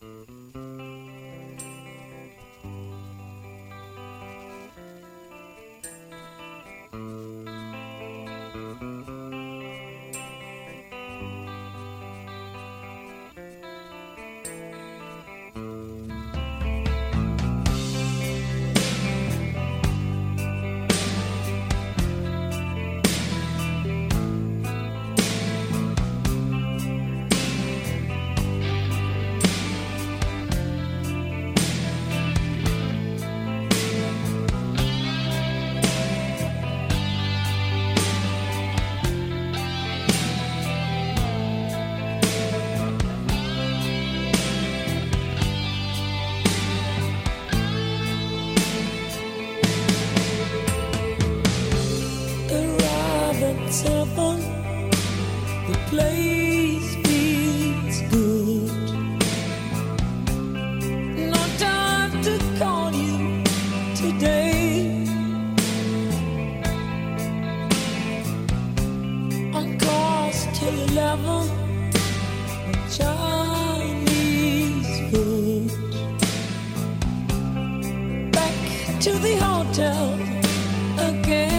Música the place feels good. No time to call you today. On till eleven, Chinese food. Back to the hotel again.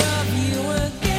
love you again.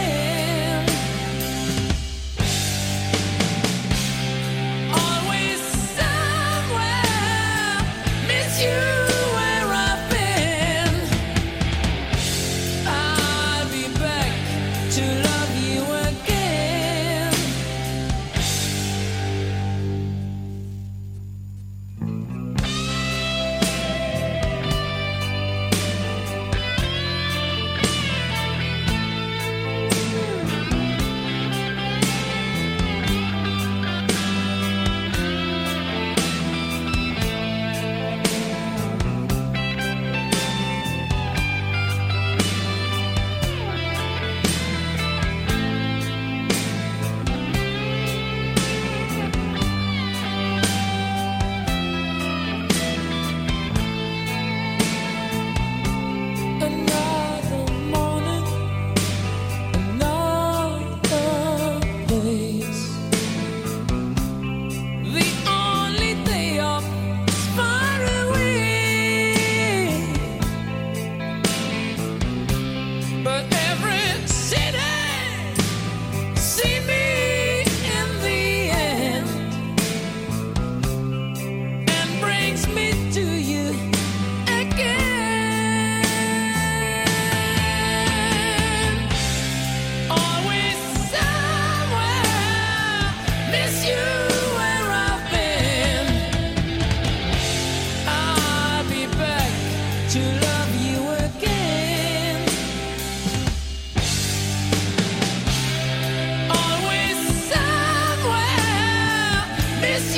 but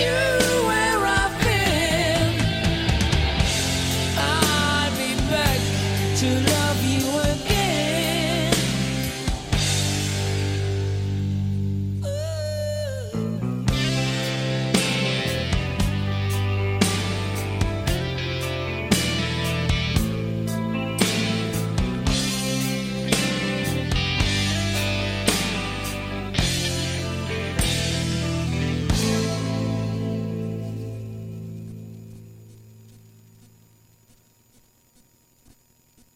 you.